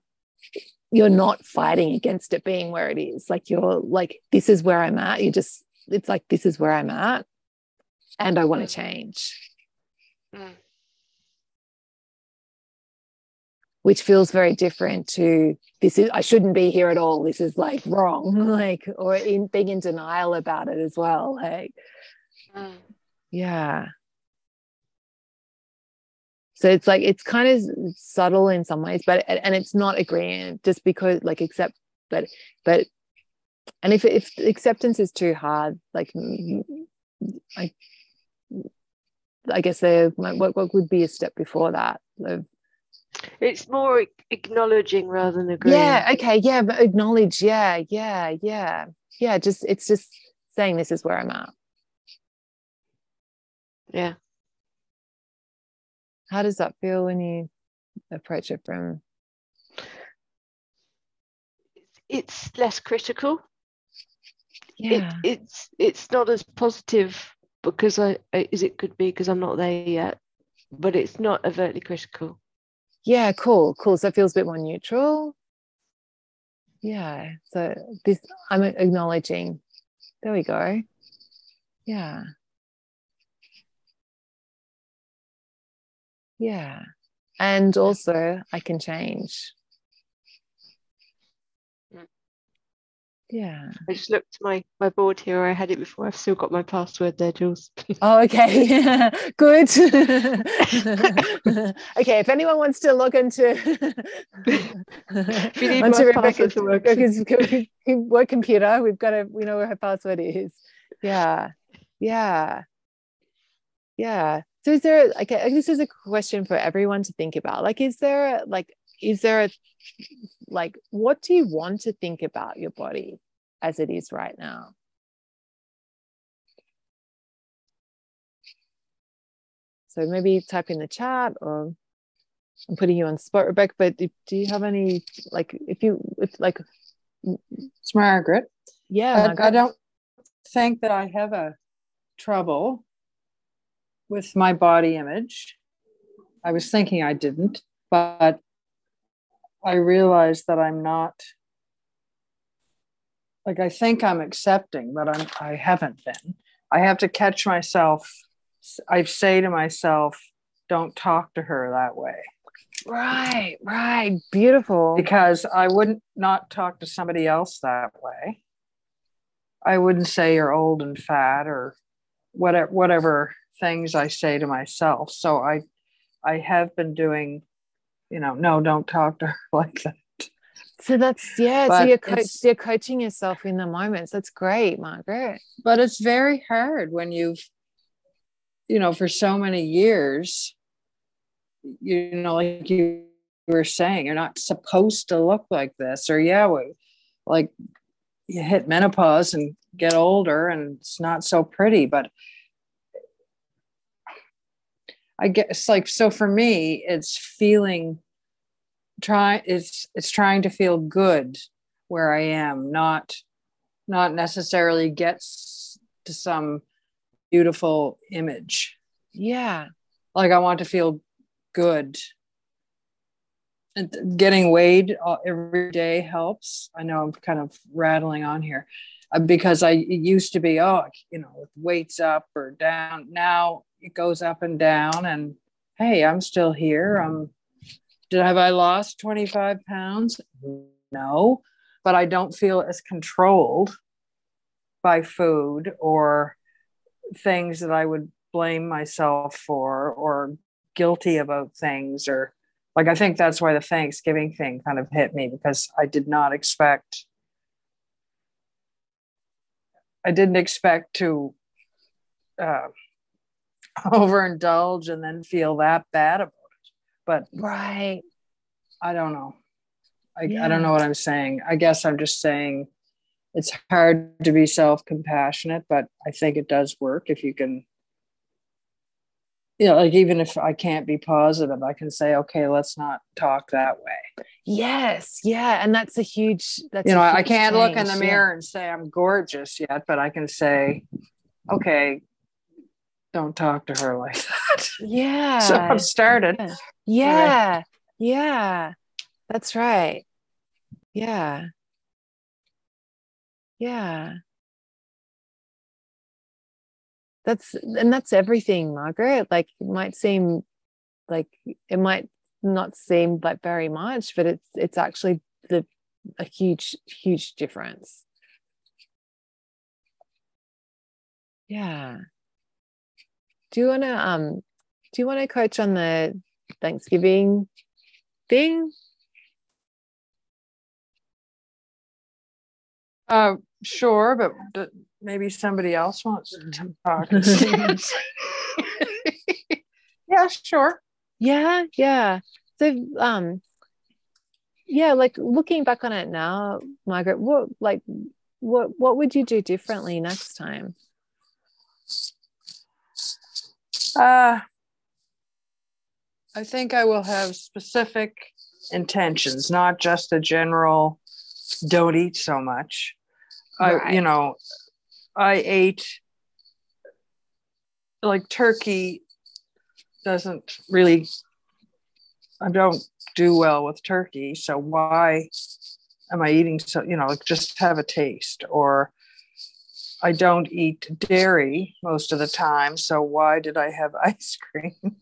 you're not fighting against it being where it is. Like you're like this is where I'm at. You just it's like this is where I'm at, and I want to change. Mm. which feels very different to this is I shouldn't be here at all. This is like wrong, like or in being in denial about it as well. Like, Mm. yeah. So it's like it's kind of subtle in some ways, but and it's not agreeing just because like accept, but but and if if acceptance is too hard, like I I guess there what what would be a step before that of It's more acknowledging rather than agreeing. Yeah, okay, yeah, but acknowledge, yeah, yeah, yeah. Yeah, just it's just saying this is where I'm at. Yeah. How does that feel when you approach it from It's less critical. yeah, It, it's it's not as positive because I I- as it could be because I'm not there yet, but it's not overtly critical. yeah, cool, cool. So it feels a bit more neutral. Yeah. So this I'm acknowledging. There we go. Yeah. Yeah. And also I can change. Yeah. I just looked at my my board here. I had it before. I've still got my password there, Jules. Oh, okay. Good. okay. If anyone wants to log into, if you need onto Rebecca's, work. Work computer, we've got to, we know where her password is. Yeah. Yeah. Yeah. So is there like this is a question for everyone to think about. Like, is there like is there a like what do you want to think about your body as it is right now so maybe type in the chat or i'm putting you on spot rebecca but do you have any like if you if like it's margaret yeah I, margaret. I don't think that i have a trouble with my body image i was thinking i didn't but I realize that I'm not like I think I'm accepting, but I'm I haven't been. I have to catch myself. I say to myself, don't talk to her that way. Right, right. Beautiful. Because I wouldn't not talk to somebody else that way. I wouldn't say you're old and fat or whatever whatever things I say to myself. So I I have been doing you know, no, don't talk to her like that. So that's yeah. But so you're, co- you're coaching yourself in the moments. That's great, Margaret. But it's very hard when you've, you know, for so many years, you know, like you were saying, you're not supposed to look like this, or yeah, we- like you hit menopause and get older and it's not so pretty, but I guess like so for me, it's feeling try it's it's trying to feel good where I am, not not necessarily gets to some beautiful image. Yeah. Like I want to feel good. And getting weighed uh, every day helps. I know I'm kind of rattling on here uh, because I it used to be oh you know with weights up or down. Now it goes up and down, and hey, I'm still here. Um, did have I lost 25 pounds? No, but I don't feel as controlled by food or things that I would blame myself for or guilty about things or like I think that's why the Thanksgiving thing kind of hit me because I did not expect I didn't expect to uh, overindulge and then feel that bad about it. But Right. I don't know. I, I don't know what I'm saying. I guess I'm just saying it's hard to be self compassionate, but I think it does work if you can. You know, like even if I can't be positive, I can say, okay, let's not talk that way. Yes. Yeah. And that's a huge. That's you know, I I can't look in the mirror and say I'm gorgeous yet, but I can say, okay, don't talk to her like that. Yeah. so I've started. Yeah. Yeah. Yeah. That's right. Yeah. Yeah. That's and that's everything, Margaret. Like it might seem like it might not seem like very much, but it's it's actually the a huge, huge difference. Yeah. Do you wanna um do you want to coach on the Thanksgiving thing? Uh, sure, but maybe somebody else wants to talk. yeah, sure. Yeah, yeah. So um yeah, like looking back on it now, Margaret, what like what what would you do differently next time? Uh, I think I will have specific intentions, not just a general don't eat so much. I, you know, I ate like turkey doesn't really, I don't do well with turkey. So why am I eating so, you know, like just have a taste or I don't eat dairy most of the time. So why did I have ice cream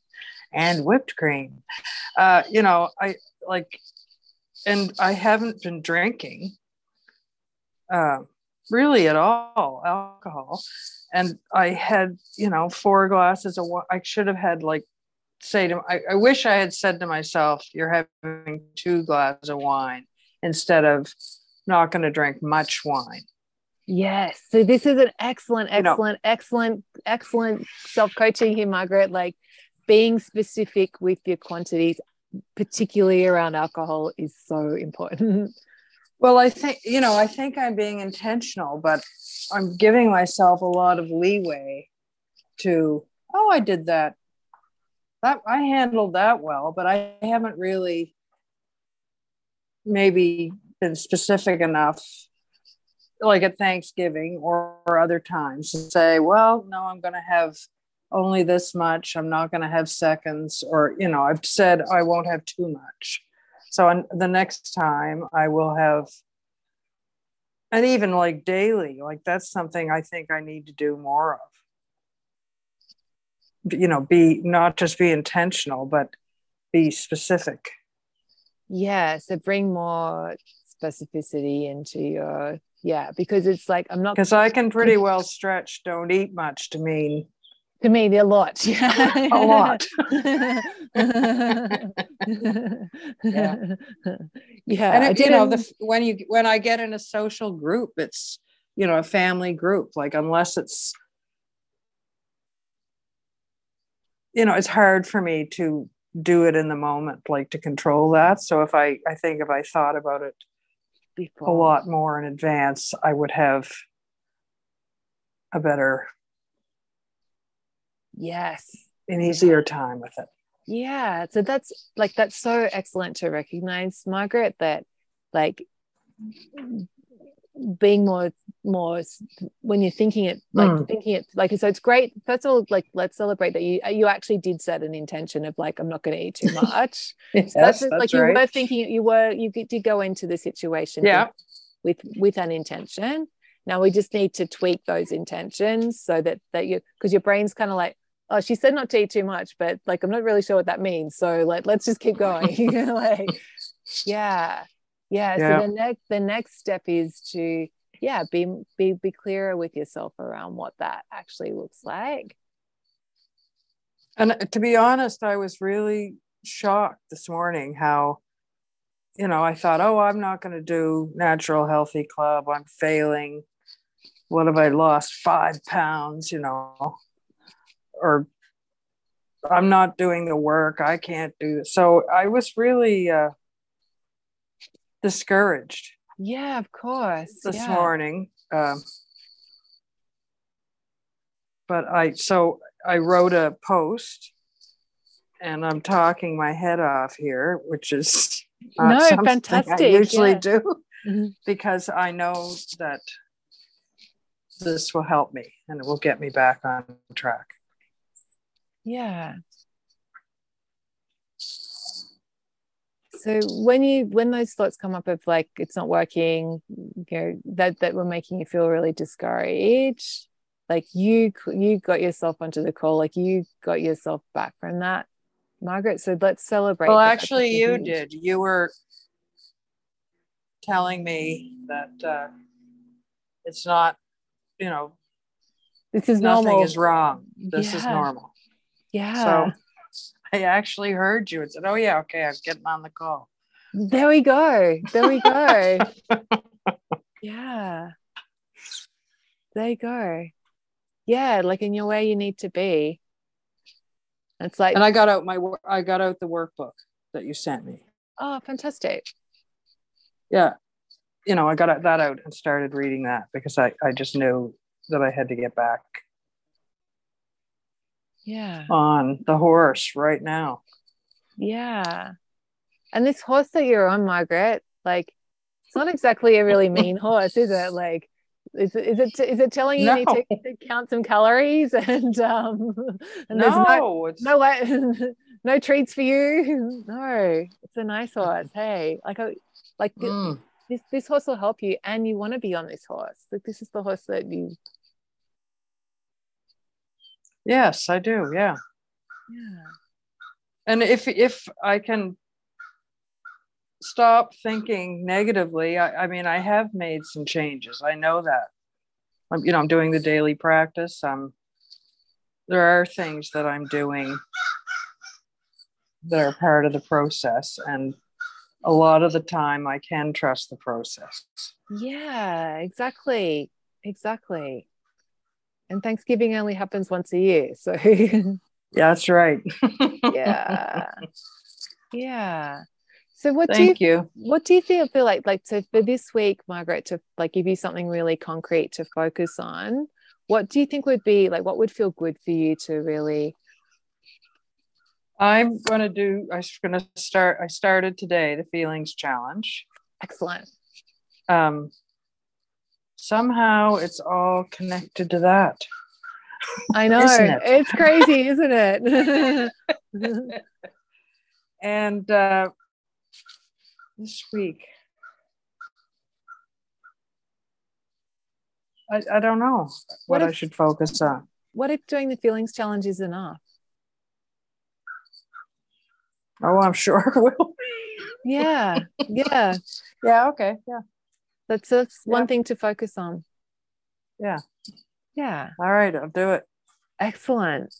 and whipped cream? Uh, you know, I like, and I haven't been drinking uh, really at all alcohol. And I had, you know, four glasses of wine. I should have had like say to I, I wish I had said to myself, you're having two glasses of wine instead of not going to drink much wine. Yes. So this is an excellent, excellent, excellent, excellent self-coaching here, Margaret. Like being specific with your quantities, particularly around alcohol, is so important. Well, I think, you know, I think I'm being intentional, but I'm giving myself a lot of leeway to, oh, I did that. That I handled that well, but I haven't really maybe been specific enough like at Thanksgiving or, or other times to say, well, no, I'm going to have only this much. I'm not going to have seconds, or, you know, I've said I won't have too much. So on the next time I will have, and even like daily, like that's something I think I need to do more of. You know, be not just be intentional, but be specific. yeah. So bring more specificity into your yeah, because it's like I'm not Because I can pretty well stretch don't eat much to mean to me a lot. Yeah. a lot. yeah. yeah. and it, you know the when you when i get in a social group it's you know a family group like unless it's you know it's hard for me to do it in the moment like to control that so if i i think if i thought about it a lot more in advance i would have a better Yes. an easier time with it Yeah. So that's like that's so excellent to recognize, Margaret, that like being more more when you're thinking it like Mm. thinking it like so it's great. First of all like let's celebrate that you you actually did set an intention of like i'm not going to eat too much. Yes, So that's, that's like you right. were thinking you were you did go into the situation yeah. with with an intention. Now we just need to tweak those intentions so that that you because your brain's kind of like oh she said not to eat too much but like i'm not really sure what that means so like let's just keep going. Like yeah yeah Yeah. so the next the next step is to yeah be be be clearer with yourself around what that actually looks like And to be honest, I was really shocked this morning how, you know, I thought, oh, I'm not going to do Natural Healthy Club. I'm failing. What have I lost? Five pounds, you know, or I'm not doing the work. I can't do it. So I was really uh, discouraged yeah of course this yeah. morning. Um, but I so I wrote a post, and I'm talking my head off here, which is No, fantastic, I usually yeah. do Mhm. because I know that this will help me and it will get me back on track. Yeah. So when you when those thoughts come up of like it's not working, you know that that were making you feel really discouraged, like you you got yourself onto the call, like you got yourself back from that, Margaret. So let's celebrate. Well, actually, you huge- did. You were telling me that uh, it's not, you know, This is nothing normal. is wrong. This is normal. yeah. So I actually heard you and said, "Oh yeah, okay, I'm getting on the call." There we go. There we go. yeah. There you go. Yeah, like in your way you need to be. It's like, And I got out my I got out the workbook that you sent me. oh, fantastic. Yeah, you know, I got that out and started reading that because I I just knew that I had to get back Yeah. on the horse right now. Yeah. And this horse that you're on, Margaret, like, it's not exactly a really mean horse, is it? Like, is it, is it, is it telling you, you need to, to count some calories and, um, and there's no, no, no no treats for you no it's a nice horse hey like I, like Mm. this this horse will help you and you want to be on this horse like this is the horse that you yes, I do. Yeah. yeah and if if i can stop thinking negatively. I, I mean, I have made some changes. I know that. I'm, you know, I'm doing the daily practice. Um, there are things that I'm doing that are part of the process, and a lot of the time, I can trust the process. Yeah, exactly, exactly. And Thanksgiving only happens once a year, so yeah, that's right. yeah, yeah. So what Thank do you, you. what do you feel feel like like so for this week, Margaret, to like give you something really concrete to focus on? What do you think would be like what would feel good for you to really I'm going to do, I'm going to start, I started today the feelings challenge. excellent? Um, somehow it's all connected to that. I know it? it's crazy, isn't it? And uh, this week, I, I don't know what, What I should focus on. what if doing the feelings challenge is enough? Oh, I'm sure it will. Yeah, yeah. Yeah, okay. Yeah. That's that's one thing to focus on. Yeah. Yeah. All right, I'll do it. Excellent.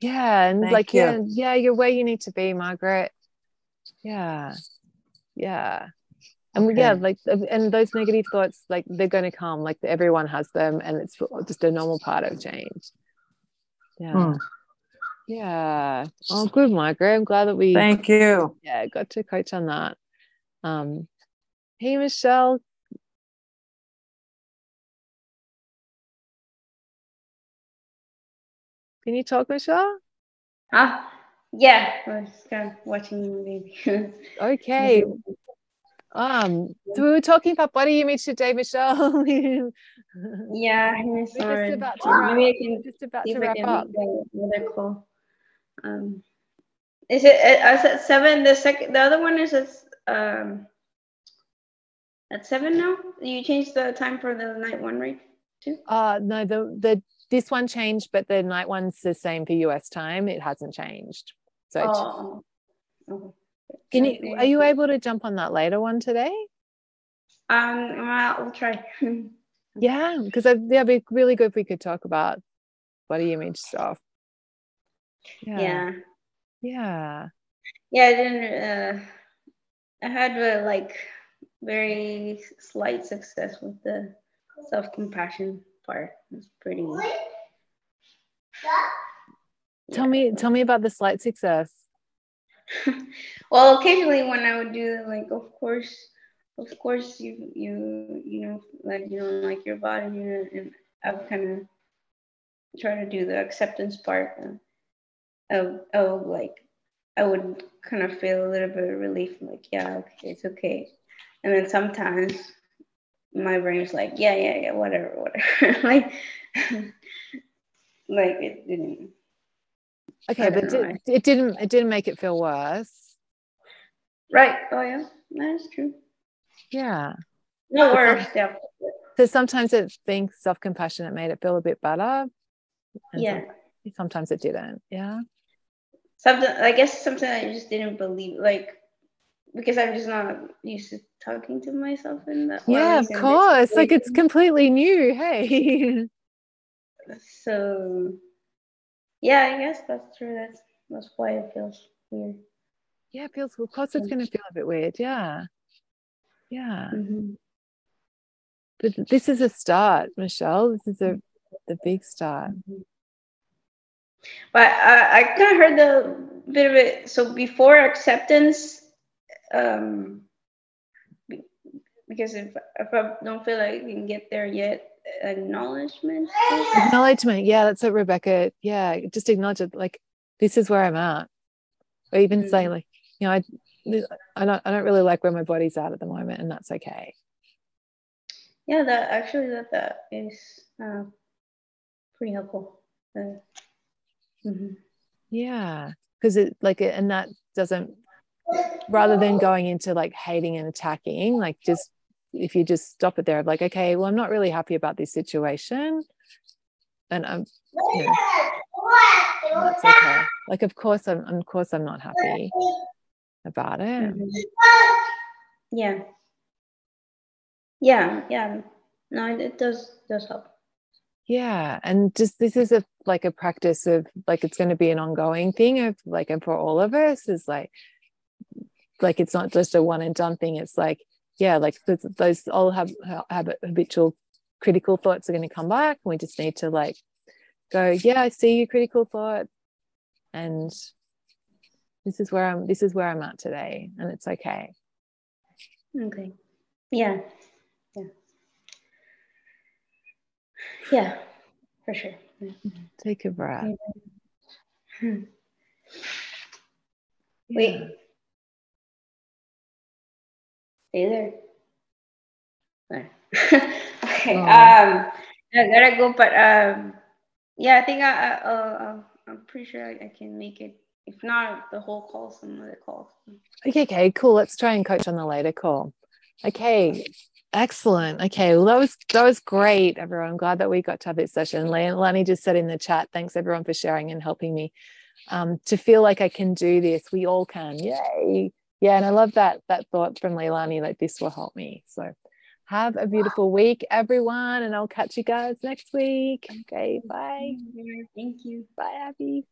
Yeah. And Thank like you. yeah, yeah, you're where you need to be, Margaret. Yeah. Yeah. And yeah, Okay. like uh, and those negative thoughts, like they're gonna come, like everyone has them, and it's just a normal part of change. Yeah. Hmm. Yeah. Oh, good, Margaret. I'm glad that we Thank you. yeah got to coach on that. Um hey Michelle. Can you talk, Michelle? Ah, yeah, I was kind of watching the movie. Okay. Um, so we were talking about body image today, Michelle. we're yeah, I'm just about to wrap, Maybe I can just about to wrap up. another call. Um, is it? uh, I said seven. The second, the other one is at um at seven now. You changed the time for the night one, right? Two. Uh no, the the this one changed, but the night one's the same for US time. It hasn't changed. So Oh. can you are you able to jump on that later one today? Um, well, we'll try. Yeah, because that'd be really good if we could talk about body image stuff. Yeah. yeah. Yeah. Yeah, I didn't. Uh, I had uh, like very slight success with the self compassion part. It's pretty. Tell me tell me about the slight success. well, occasionally when I would do like, of course, of course, you you you know like you don't like your body, you know, and I would kind of try to do the acceptance part uh, of of like I would kind of feel a little bit of relief, like yeah, okay, it's okay, and then sometimes my brain's like yeah, yeah, yeah, whatever, whatever, like like it didn't. Okay, but it, it didn't it didn't make it feel worse. Right. Oh yeah, that's true. Yeah. No worse, yeah. So sometimes it being self-compassionate made it feel a bit better. Yeah. sometimes it didn't. Yeah. Something I guess something I just didn't believe, like because I'm just not used to talking to myself in that way. Yeah, of course. Like it's completely new. Hey. so yeah, I guess that's true. That's that's why it feels weird. yeah, it feels of course it's gonna feel a bit weird. Yeah. Yeah. Mhm. But this is a start, Michelle. This is a the big start. But I, I kind of heard the bit of it. So before acceptance, um, because if if I don't feel like we can get there yet, acknowledgement. Acknowledgement. Yeah, that's what Rebecca. Yeah, just acknowledge it. Like this is where I'm at. Or even say Mm. like, you know, I I don't I don't really like where my body's at at the moment, and that's okay. Yeah, that actually that that is uh, pretty helpful. Uh, mhm. Yeah, because it like it, and that doesn't rather than going into like hating and attacking, like just if you just stop it there of like, okay, well, I'm not really happy about this situation, and I'm you know, that's okay. Like, of course, I'm of course I'm not happy about it. Mhm. yeah. Yeah, yeah. No, it, it does does help. Yeah. And just this is a like a practice of like it's going to be an ongoing thing of like and for all of us is like like it's not just a one and done thing. It's like, yeah, like those, those all have have habitual critical thoughts are going to come back. We just need to like go, yeah, I see your critical thought. And this is where I'm this is where I'm at today. And it's okay. Okay. Yeah. Yeah. Yeah, for sure. Yeah. Take a breath. Hmm. Wait. Stay there. Okay. Oh. Um, I gotta go, but um, yeah, I think I, I uh, I'm pretty sure I, I can make it. If not the whole call, some other call. Okay, okay, cool. Let's try and coach on the later call. Okay, excellent. Okay, well that was that was great, everyone. I'm glad that we got to have this session. Lani just said in the chat, thanks everyone for sharing and helping me um, to feel like I can do this. We all can. Yay. Yeah, and I love that that thought from Leilani, like this will help me. So have a beautiful week, everyone, and I'll catch you guys next week. Okay, bye. Thank you. Bye, Abby.